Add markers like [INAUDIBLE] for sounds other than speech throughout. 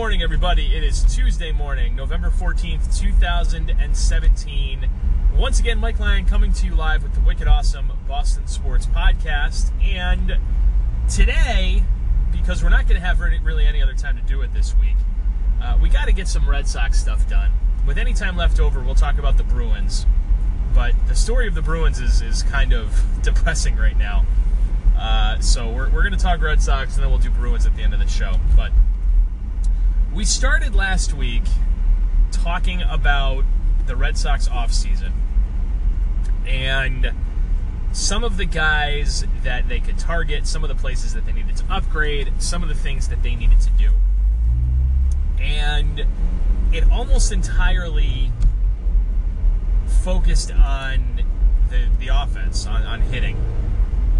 morning, everybody. It is Tuesday morning, November 14th, 2017. Once again, Mike Lyon coming to you live with the Wicked Awesome Boston Sports Podcast. And today, because we're not going to have really any other time to do it this week, uh, we got to get some Red Sox stuff done. With any time left over, we'll talk about the Bruins. But the story of the Bruins is, is kind of [LAUGHS] depressing right now. Uh, so we're, we're going to talk Red Sox and then we'll do Bruins at the end of the show. But we started last week talking about the Red Sox offseason and some of the guys that they could target, some of the places that they needed to upgrade, some of the things that they needed to do. And it almost entirely focused on the, the offense, on, on hitting.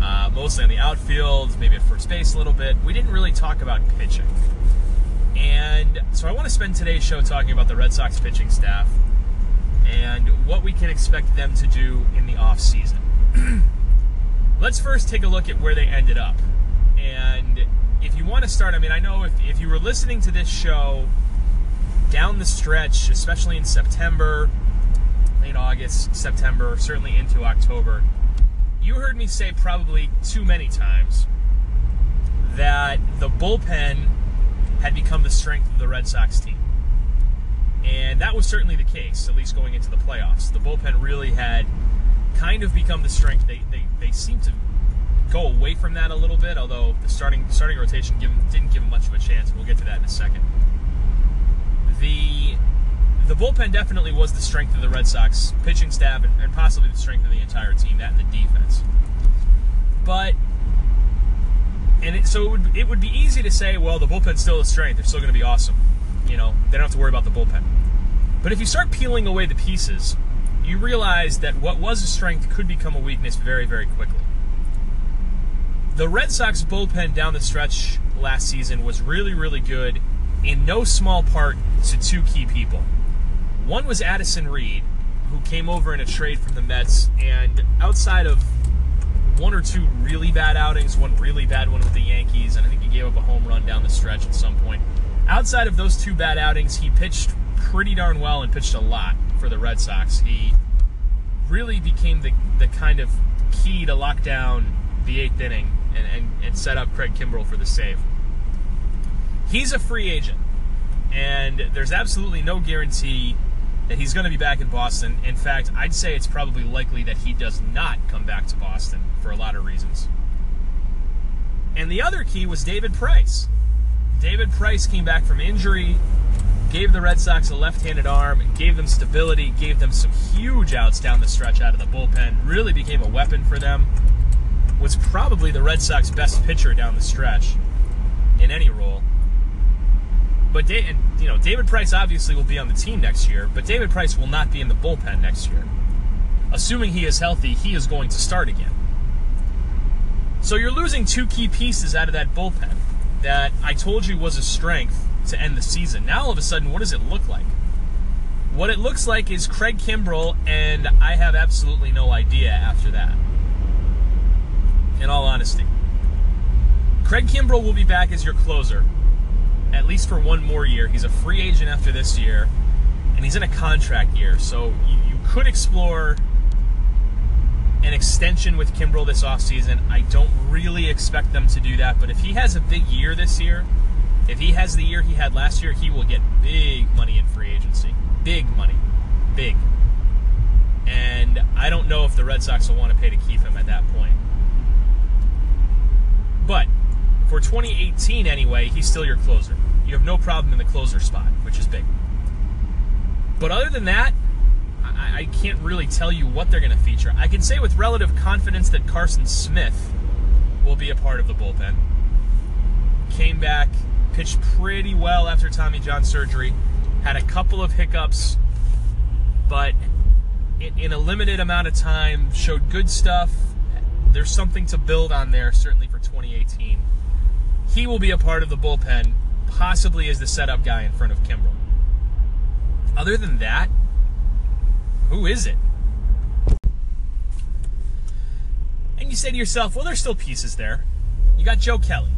Uh, mostly on the outfield, maybe at first base a little bit. We didn't really talk about pitching. And so I want to spend today's show talking about the Red Sox pitching staff and what we can expect them to do in the offseason. [CLEARS THROAT] Let's first take a look at where they ended up. And if you want to start, I mean, I know if, if you were listening to this show down the stretch, especially in September, late August, September, certainly into October, you heard me say probably too many times that the bullpen had become the strength of the Red Sox team. And that was certainly the case, at least going into the playoffs. The bullpen really had kind of become the strength. They, they, they seemed to go away from that a little bit, although the starting starting rotation give, didn't give them much of a chance. We'll get to that in a second. The the bullpen definitely was the strength of the Red Sox pitching staff and, and possibly the strength of the entire team, that and the defense. But and it, so it would it would be easy to say, well, the bullpen's still a strength; they're still going to be awesome. You know, they don't have to worry about the bullpen. But if you start peeling away the pieces, you realize that what was a strength could become a weakness very, very quickly. The Red Sox bullpen down the stretch last season was really, really good, in no small part to two key people. One was Addison Reed, who came over in a trade from the Mets, and outside of one or two really bad outings, one really bad one with the Yankees, and I think he gave up a home run down the stretch at some point. Outside of those two bad outings, he pitched pretty darn well and pitched a lot for the Red Sox. He really became the, the kind of key to lock down the eighth inning and, and, and set up Craig Kimbrel for the save. He's a free agent, and there's absolutely no guarantee that he's going to be back in Boston. In fact, I'd say it's probably likely that he does not come back to Boston for a lot of reasons. And the other key was David Price. David Price came back from injury, gave the Red Sox a left handed arm, gave them stability, gave them some huge outs down the stretch out of the bullpen, really became a weapon for them. Was probably the Red Sox best pitcher down the stretch in any role. But and, you know, David Price obviously will be on the team next year, but David Price will not be in the bullpen next year. Assuming he is healthy, he is going to start again. So you're losing two key pieces out of that bullpen that I told you was a strength to end the season. Now all of a sudden, what does it look like? What it looks like is Craig Kimbrel, and I have absolutely no idea after that. In all honesty. Craig Kimbrel will be back as your closer at least for one more year. He's a free agent after this year, and he's in a contract year. So you, you could explore an extension with Kimbrel this offseason. I don't really expect them to do that, but if he has a big year this year, if he has the year he had last year, he will get big money in free agency. Big money. Big. And I don't know if the Red Sox will want to pay to keep him at that point. But for 2018 anyway, he's still your closer. You have no problem in the closer spot, which is big. But other than that, I, I can't really tell you what they're going to feature. I can say with relative confidence that Carson Smith will be a part of the bullpen. Came back, pitched pretty well after Tommy John surgery, had a couple of hiccups, but in, in a limited amount of time, showed good stuff. There's something to build on there, certainly for 2018 he will be a part of the bullpen, possibly is the setup guy in front of Kimbrel. Other than that, who is it? And you say to yourself, well, there's still pieces there. You got Joe Kelly.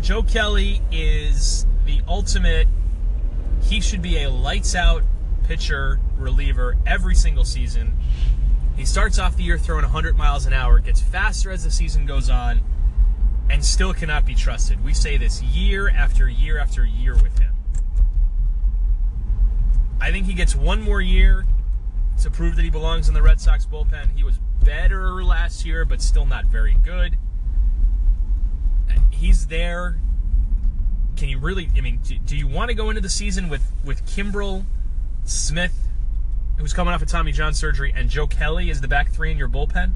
Joe Kelly is the ultimate. He should be a lights out pitcher reliever every single season. He starts off the year throwing 100 miles an hour, gets faster as the season goes on, and still cannot be trusted. We say this year after year after year with him. I think he gets one more year to prove that he belongs in the Red Sox bullpen. He was better last year, but still not very good. He's there. Can you really? I mean, do, do you want to go into the season with with Kimbrel, Smith, who's coming off of Tommy John surgery, and Joe Kelly is the back three in your bullpen?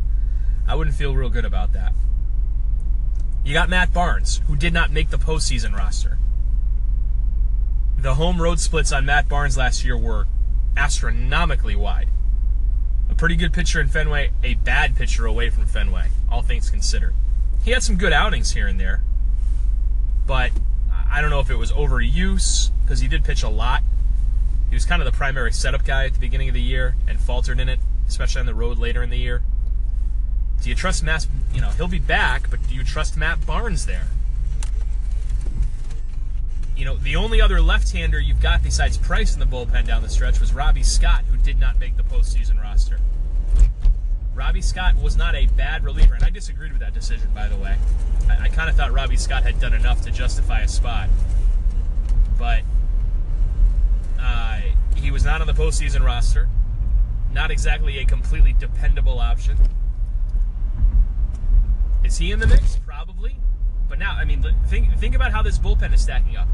I wouldn't feel real good about that. You got Matt Barnes, who did not make the postseason roster. The home road splits on Matt Barnes last year were astronomically wide. A pretty good pitcher in Fenway, a bad pitcher away from Fenway, all things considered. He had some good outings here and there, but I don't know if it was overuse because he did pitch a lot. He was kind of the primary setup guy at the beginning of the year and faltered in it, especially on the road later in the year. Do you trust Matt? You know, he'll be back, but do you trust Matt Barnes there? You know, the only other left-hander you've got besides Price in the bullpen down the stretch was Robbie Scott, who did not make the postseason roster. Robbie Scott was not a bad reliever, and I disagreed with that decision, by the way. I, I kind of thought Robbie Scott had done enough to justify a spot, but uh, he was not on the postseason roster. Not exactly a completely dependable option. Is he in the mix? Probably. But now, I mean, think think about how this bullpen is stacking up.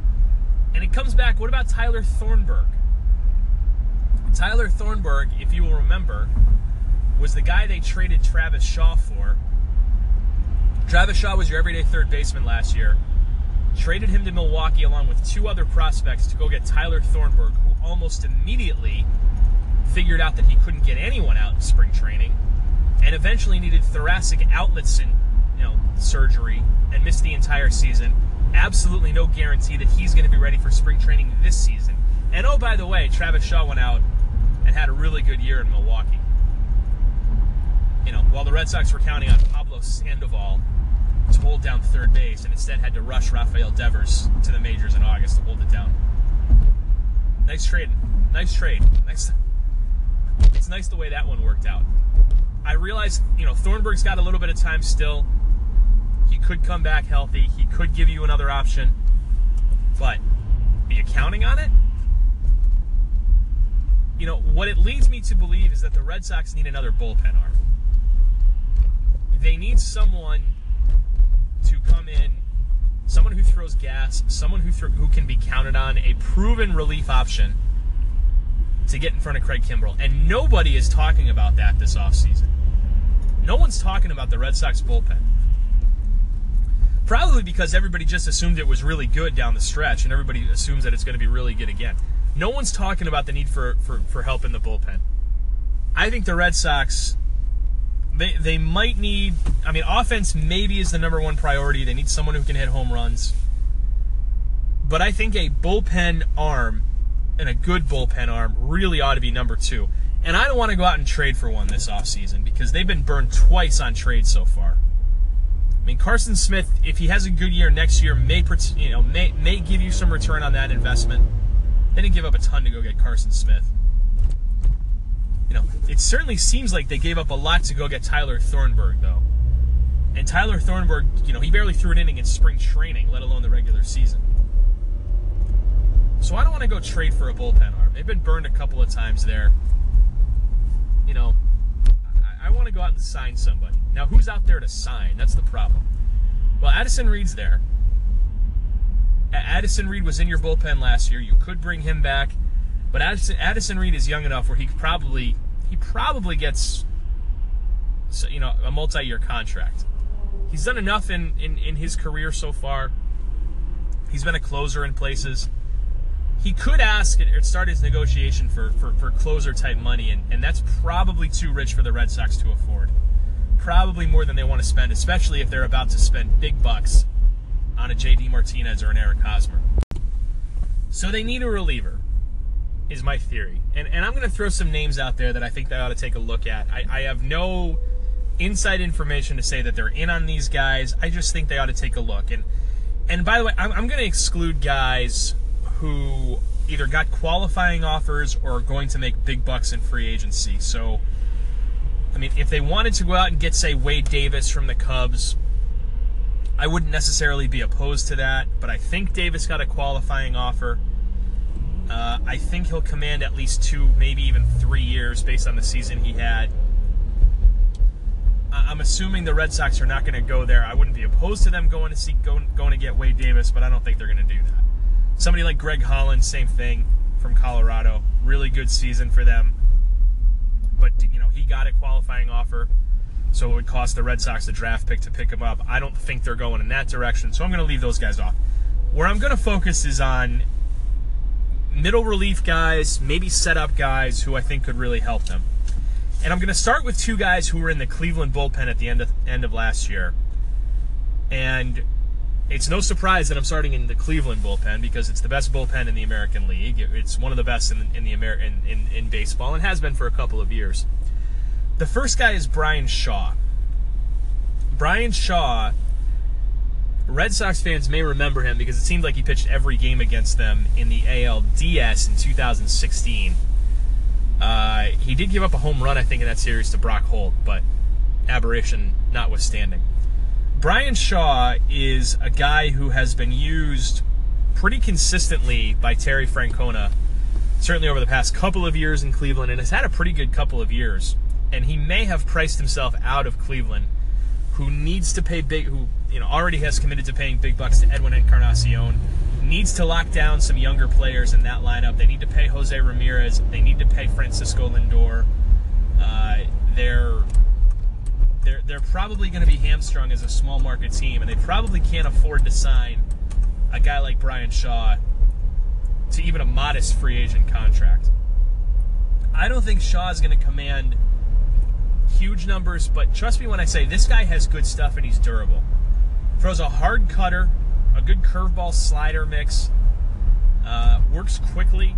And it comes back. What about Tyler Thornburg? Tyler Thornburg, if you will remember, was the guy they traded Travis Shaw for. Travis Shaw was your everyday third baseman last year. Traded him to Milwaukee along with two other prospects to go get Tyler Thornburg, who almost immediately figured out that he couldn't get anyone out in spring training and eventually needed thoracic outlets and you know surgery and missed the entire season. Absolutely no guarantee that he's going to be ready for spring training this season. And oh, by the way, Travis Shaw went out and had a really good year in Milwaukee. You know, while the Red Sox were counting on Pablo Sandoval to hold down third base and instead had to rush Rafael Devers to the majors in August to hold it down. Nice trade. Nice trade. Nice. It's nice the way that one worked out. I realize, you know, Thornburg's got a little bit of time still. He could come back healthy. He could give you another option. But are you counting on it? You know, what it leads me to believe is that the Red Sox need another bullpen arm. They need someone to come in, someone who throws gas, someone who, th- who can be counted on, a proven relief option to get in front of Craig Kimbrel. And nobody is talking about that this offseason. No one's talking about the Red Sox bullpen. Probably because everybody just assumed it was really good down the stretch, and everybody assumes that it's going to be really good again. No one's talking about the need for, for, for help in the bullpen. I think the Red Sox, they, they might need, I mean, offense maybe is the number one priority. They need someone who can hit home runs. But I think a bullpen arm and a good bullpen arm really ought to be number two. And I don't want to go out and trade for one this offseason because they've been burned twice on trades so far. I mean, Carson Smith, if he has a good year next year, may you know may may give you some return on that investment. They didn't give up a ton to go get Carson Smith. You know, it certainly seems like they gave up a lot to go get Tyler Thornburg, though. And Tyler Thornburg, you know, he barely threw an inning in spring training, let alone the regular season. So I don't want to go trade for a bullpen arm. They've been burned a couple of times there you know, out and sign somebody. Now, who's out there to sign? That's the problem. Well, Addison Reed's there. Addison Reed was in your bullpen last year. You could bring him back, but Addison, Addison Reed is young enough where he probably he probably gets you know a multi-year contract. He's done enough in, in, in his career so far. He's been a closer in places he could ask or start his negotiation for, for, for closer type money, and, and that's probably too rich for the Red Sox to afford. Probably more than they want to spend, especially if they're about to spend big bucks on a JD Martinez or an Eric Hosmer. So they need a reliever, is my theory. And, and I'm going to throw some names out there that I think they ought to take a look at. I, I have no inside information to say that they're in on these guys. I just think they ought to take a look. And and by the way, I'm, I'm going to exclude guys who either got qualifying offers or are going to make big bucks in free agency. So, I mean, if they wanted to go out and get, say, Wade Davis from the Cubs, I wouldn't necessarily be opposed to that, but I think Davis got a qualifying offer. Uh, I think he'll command at least two, maybe even three years based on the season he had. I'm assuming the Red Sox are not going to go there. I wouldn't be opposed to them going to see going, going to get Wade Davis, but I don't think they're going to do that. Somebody like Greg Holland, same thing from Colorado, really good season for them. But you know he got a qualifying offer, so it would cost the Red Sox a draft pick to pick him up. I don't think they're going in that direction, so I'm going to leave those guys off. Where I'm going to focus is on middle relief guys, maybe setup guys who I think could really help them. And I'm going to start with two guys who were in the Cleveland bullpen at the end of end of last year. And it's no surprise that I'm starting in the Cleveland bullpen because it's the best bullpen in the American League. It's one of the best in, in the Amer- in, in, in baseball and has been for a couple of years. The first guy is Bryan Shaw. Bryan Shaw, Red Sox fans may remember him because it seemed like he pitched every game against them in the ALDS in 2016. Uh, he did give up a home run, I think, in that series to Brock Holt, but aberration notwithstanding. Bryan Shaw is a guy who has been used pretty consistently by Terry Francona, certainly over the past couple of years in Cleveland, and has had a pretty good couple of years. And he may have priced himself out of Cleveland, who needs to pay big, who you know already has committed to paying big bucks to Edwin Encarnacion needs to lock down some younger players in that lineup. They need to pay Jose Ramirez. They need to pay Francisco Lindor. Uh, they're they're they're probably going to be hamstrung as a small market team, and they probably can't afford to sign a guy like Bryan Shaw to even a modest free agent contract. I don't think Shaw is going to command huge numbers, but trust me when I say this guy has good stuff and he's durable. Throws a hard cutter a good curveball slider mix. Uh, works quickly.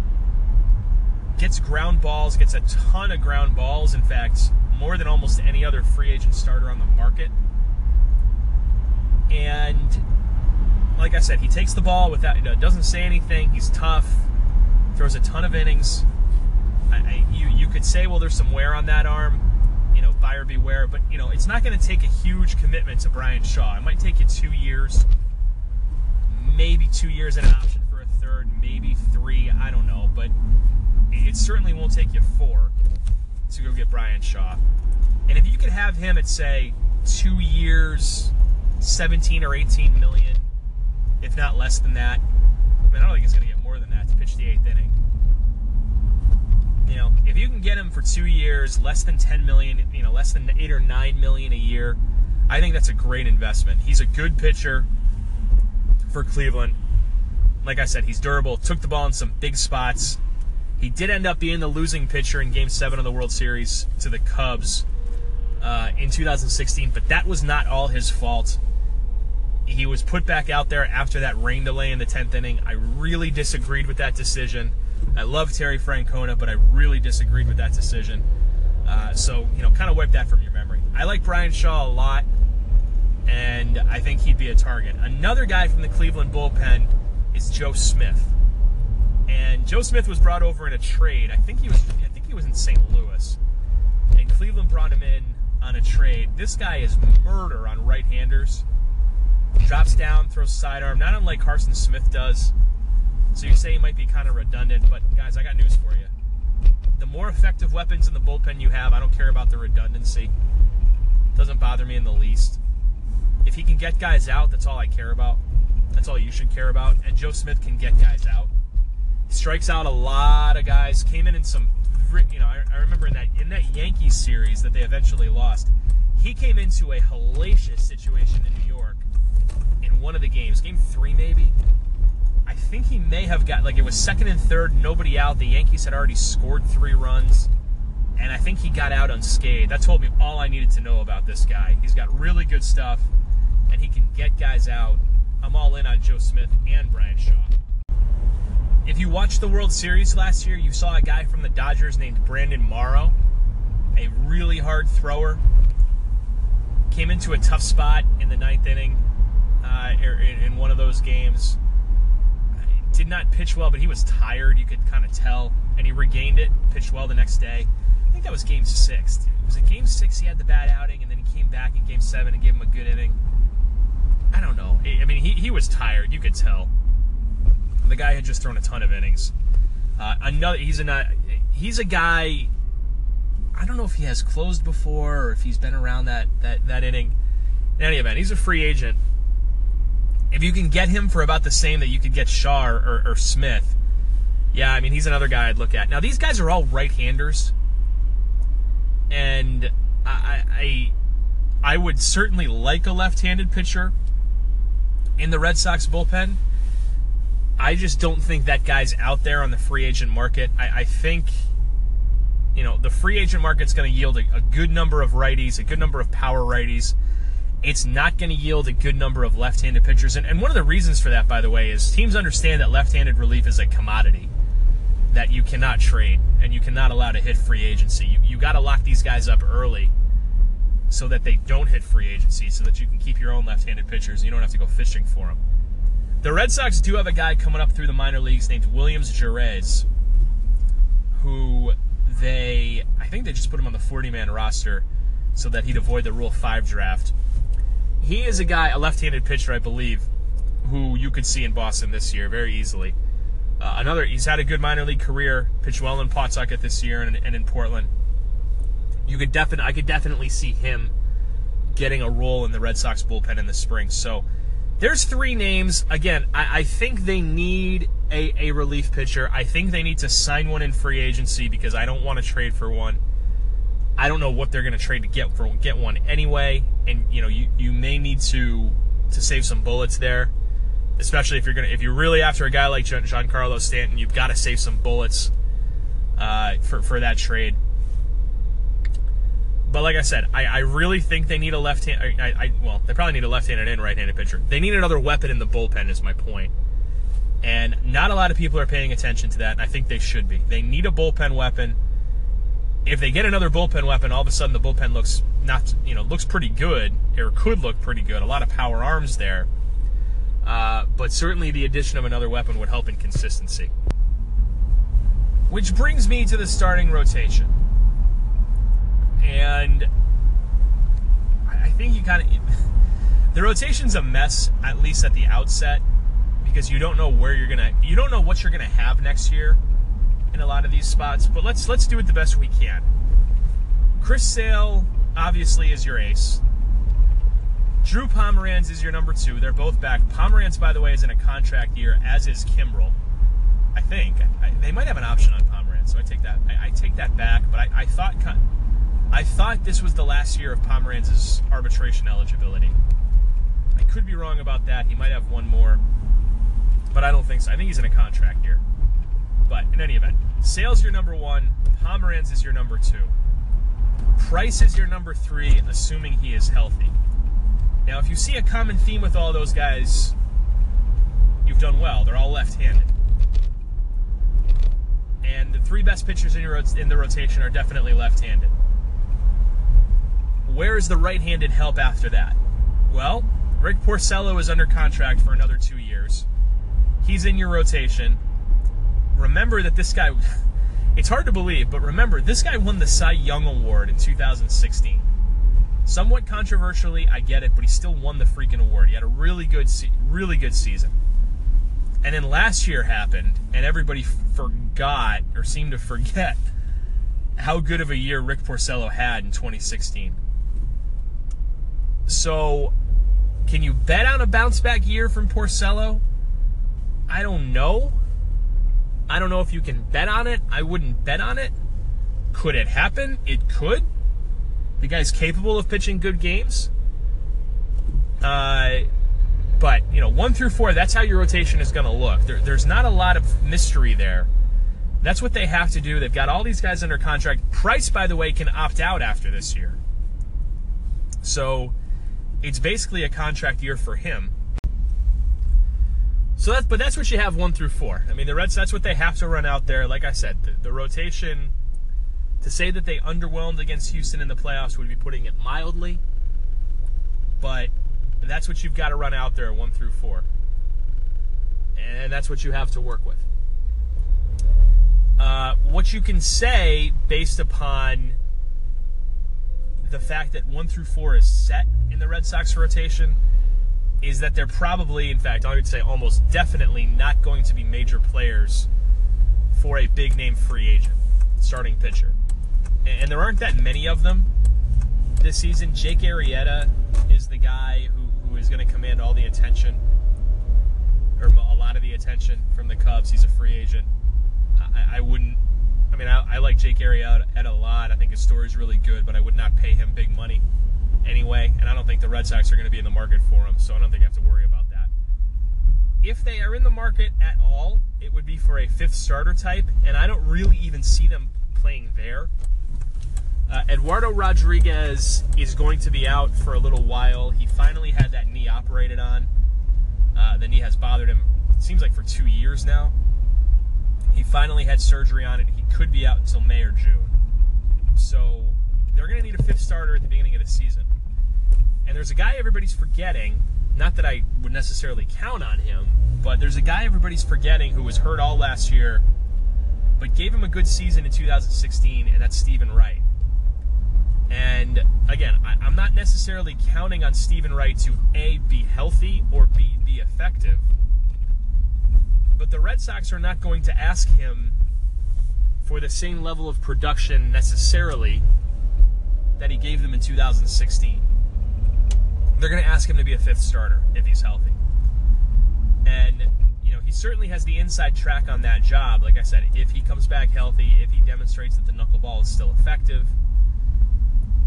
Gets ground balls. Gets a ton of ground balls. In fact, more than almost any other free agent starter on the market. And like I said, he takes the ball without. You know, doesn't say anything. He's tough. Throws a ton of innings. I, I, you you could say, well, there's some wear on that arm you know, buyer beware. But you know, it's not going to take a huge commitment to Bryan Shaw. It might take you two years maybe two years and an option for a third, maybe three. I don't know, but it certainly won't take you four to go get Bryan Shaw. And if you could have him at say two years, 17 or 18 million, if not less than that, I mean, I don't think he's going to get more than that to pitch the eighth inning. You know, if you can get him for two years, less than 10 million, you know, less than eight or nine million a year, I think that's a great investment. He's a good pitcher for Cleveland. Like I said, he's durable, took the ball in some big spots. He did end up being the losing pitcher in Game 7 of the World Series to the Cubs uh, in 2016, but that was not all his fault. He was put back out there after that rain delay in the 10th inning. I really disagreed with that decision. I love Terry Francona, but I really disagreed with that decision. Uh, so, you know, kind of wipe that from your memory. I like Bryan Shaw a lot and I think he'd be a target. Another guy from the Cleveland bullpen is Joe Smith. And Joe Smith was brought over in a trade. I think he was I think he was in St. Louis. And Cleveland brought him in on a trade. This guy is murder on right-handers. Drops down, throws sidearm, not unlike Carson Smith does. So you say he might be kind of redundant, but guys, I got news for you. The more effective weapons in the bullpen you have, I don't care about the redundancy. Doesn't bother me in the least if he can get guys out, that's all I care about. That's all you should care about. And Joe Smith can get guys out. Strikes out a lot of guys. Came in in some, you know, I, I remember in that in that Yankees series that they eventually lost. He came into a hellacious situation in New York in one of the games, game three maybe. I think he may have got like it was second and third, nobody out. The Yankees had already scored three runs and I think he got out unscathed. That told me all I needed to know about this guy. He's got really good stuff and he can get guys out, I'm all in on Joe Smith and Bryan Shaw. If you watched the World Series last year, you saw a guy from the Dodgers named Brandon Morrow, a really hard thrower. Came into a tough spot in the ninth inning, uh, er, in, one of those games. Did not pitch well, but he was tired. You could kind of tell, and he regained it. Pitched well the next day. I think that was Game Six. It was it Game Six he had the bad outing, and then he came back in Game Seven and gave him a good inning. I don't know. I mean, he, he was tired. You could tell. The guy had just thrown a ton of innings. Uh, another he's a he's a guy. I don't know if he has closed before or if he's been around that that that inning. In any event, he's a free agent. If you can get him for about the same that you could get Shaw or, or Smith, yeah, I mean he's another guy I'd look at. Now these guys are all right-handers, and I, I I would certainly like a left-handed pitcher in the Red Sox bullpen. I just don't think that guy's out there on the free agent market. I, I think, you know, the free agent market's going to yield a, a, good number of righties, a good number of power righties. It's not going to yield a good number of left handed pitchers. And, and one of the reasons for that, by the way, is teams understand that left handed relief is a commodity that you cannot trade and you cannot allow to hit free agency. You, you got to lock these guys up early so that they don't hit free agency, so that you can keep your own left handed pitchers and you don't have to go fishing for them. The Red Sox do have a guy coming up through the minor leagues named Williams Jerez, who they, I think they just put him on the 40 man roster so that he'd avoid the Rule 5 draft. He is a guy, a left handed pitcher, I believe, who you could see in Boston this year very easily. Uh, another, he's had a good minor league career, pitched well in Pawtucket this year and, and in Portland. You could definitely, I could definitely see him getting a role in the Red Sox bullpen in the spring. So, there's three names. Again, I, I think they need a, a relief pitcher. I think they need to sign one in free agency because I don't want to trade for one. I don't know what they're going to trade to get for get one anyway, and you know you, you may need to to save some bullets there, especially if you're gonna if you're really after a guy like Giancarlo Stanton, you've got to save some bullets uh, for for that trade. But like I said, I, I really think they need a left hand. I, I, well, they probably need a left-handed and right-handed pitcher. They need another weapon in the bullpen. Is my point. And not a lot of people are paying attention to that, and I think they should be. They need a bullpen weapon. If they get another bullpen weapon, all of a sudden the bullpen looks not, you know, looks pretty good, or could look pretty good. A lot of power arms there. Uh, but certainly the addition of another weapon would help in consistency. Which brings me to the starting rotation and I think you kind of [LAUGHS] the rotation's a mess at least at the outset because you don't know where you're gonna you don't know what you're gonna have next year in a lot of these spots. But let's let's do it the best we can. Chris Sale obviously is your ace. Drew Pomeranz is your number two. They're both back. Pomeranz, by the way, is in a contract year, as is Kimbrel. I think I, they might have an option on Pomeranz, so I take that. I, I take that back. But I, I thought I thought this was the last year of Pomeranz's arbitration eligibility. I could be wrong about that. He might have one more, but I don't think so. I think he's in a contract year. But in any event, Sale's your number one. Pomeranz is your number two. Price is your number three, assuming he is healthy. Now, if you see a common theme with all those guys, you've done well. They're all left-handed. And the three best pitchers in, in the rotation are definitely left-handed. Where is the right-handed help after that? Well, Rick Porcello is under contract for another two years. He's in your rotation. Remember that this guy, [LAUGHS] it's hard to believe, but remember, this guy won the Cy Young Award in 2016. Somewhat controversially, I get it, but he still won the freaking award. He had a really good, really good season. And then last year happened, and everybody forgot or seemed to forget [LAUGHS] how good of a year Rick Porcello had in 2016. So, can you bet on a bounce back year from Porcello? I don't know. I don't know if you can bet on it. I wouldn't bet on it. Could it happen? It could. The guy's capable of pitching good games. Uh, but, you know, one through four, that's how your rotation is going to look. There, there's not a lot of mystery there. That's what they have to do. They've got all these guys under contract. Price, by the way, can opt out after this year. So it's basically a contract year for him. So that's but that's what you have one through four. I mean, the Reds that's what they have to run out there. Like I said, the, the rotation. To say that they underwhelmed against Houston in the playoffs would be putting it mildly. But that's what you've got to run out there one through four. And that's what you have to work with. Uh, what you can say based upon the fact that one through four is set in the Red Sox rotation is that they're probably, in fact, I would say almost definitely not going to be major players for a big name free agent, starting pitcher. And there aren't that many of them this season. Jake Arrieta is the guy who, who is going to command all the attention, or a lot of the attention from the Cubs. He's a free agent. I, I wouldn't. I mean, I, I like Jake Arrieta a lot. I think his story is really good, but I would not pay him big money anyway. And I don't think the Red Sox are going to be in the market for him, so I don't think I have to worry about that. If they are in the market at all, it would be for a fifth starter type, and I don't really even see them playing there. Uh, Eduardo Rodriguez is going to be out for a little while. He finally had that knee operated on. Uh, the knee has bothered him, seems like for two years now. He finally had surgery on it. He could be out until May or June. So they're going to need a fifth starter at the beginning of the season. And there's a guy everybody's forgetting. Not that I would necessarily count on him, but there's a guy everybody's forgetting who was hurt all last year, but gave him a good season in 2016, and that's Stephen Wright. And again, I, am not necessarily counting on Stephen Wright to A, be healthy, or B, be effective. But the Red Sox are not going to ask him for the same level of production necessarily that he gave them in 2016. They're going to ask him to be a fifth starter if he's healthy. And, you know, he certainly has the inside track on that job. Like I said, if he comes back healthy, if he demonstrates that the knuckleball is still effective,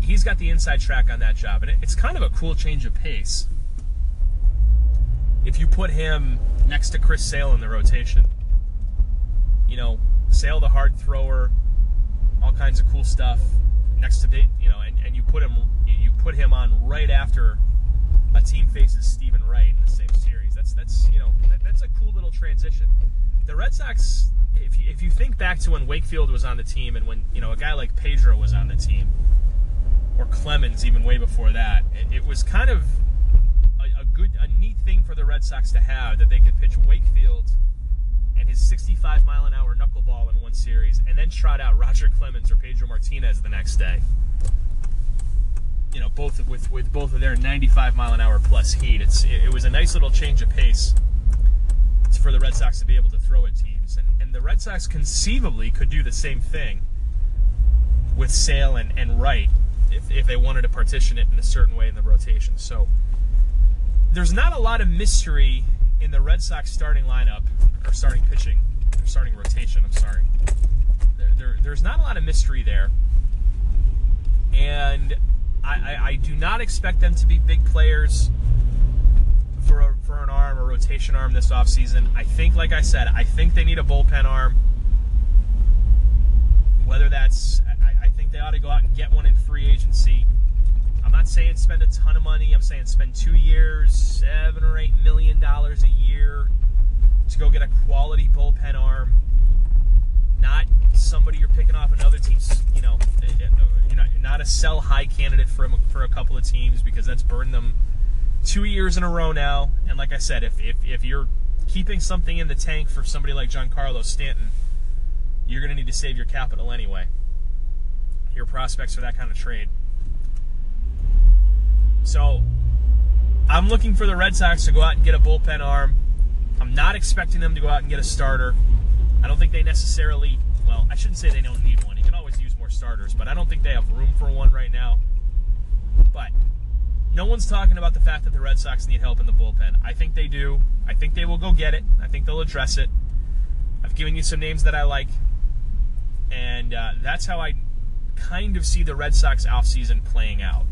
he's got the inside track on that job. And it's kind of a cool change of pace if you put him next to Chris Sale in the rotation. You know, Sale the hard thrower, all kinds of cool stuff next to it you know, and, and you put him you put him on right after a team faces Stephen Wright in the same series. That's that's you know that, that's a cool little transition. The Red Sox, if you, if you think back to when Wakefield was on the team and when you know a guy like Pedro was on the team, or Clemens even way before that, it, it was kind of a, a good a neat thing for the Red Sox to have that they could pitch Wakefield his 65 mile an hour knuckleball in one series, and then trot out Roger Clemens or Pedro Martinez the next day. You know, both with with both of their 95 mile an hour plus heat. It's it, it was a nice little change of pace for the Red Sox to be able to throw at teams, and and the Red Sox conceivably could do the same thing with Sale and and Wright if if they wanted to partition it in a certain way in the rotation. So there's not a lot of mystery in the Red Sox starting lineup or starting pitching or starting rotation. I'm sorry. There, there, there's not a lot of mystery there, and I, I, I do not expect them to be big players for a, for an arm, a rotation arm this offseason. I think, like I said, I think they need a bullpen arm. Whether that's, I, I think they ought to go out and get one in free agency not saying spend a ton of money. I'm saying spend two years, seven or eight million dollars a year to go get a quality bullpen arm. Not somebody you're picking off another team's, you know, you're not, you're not a sell high candidate for, for a couple of teams because that's burned them two years in a row now. And like I said, if, if, if you're keeping something in the tank for somebody like Giancarlo Stanton, you're going to need to save your capital anyway. Your prospects for that kind of trade. So I'm looking for the Red Sox to go out and get a bullpen arm. I'm not expecting them to go out and get a starter. I don't think they necessarily, well, I shouldn't say they don't need one. You can always use more starters, but I don't think they have room for one right now. But no one's talking about the fact that the Red Sox need help in the bullpen. I think they do. I think they will go get it. I think they'll address it. I've given you some names that I like. And uh, that's how I kind of see the Red Sox offseason playing out.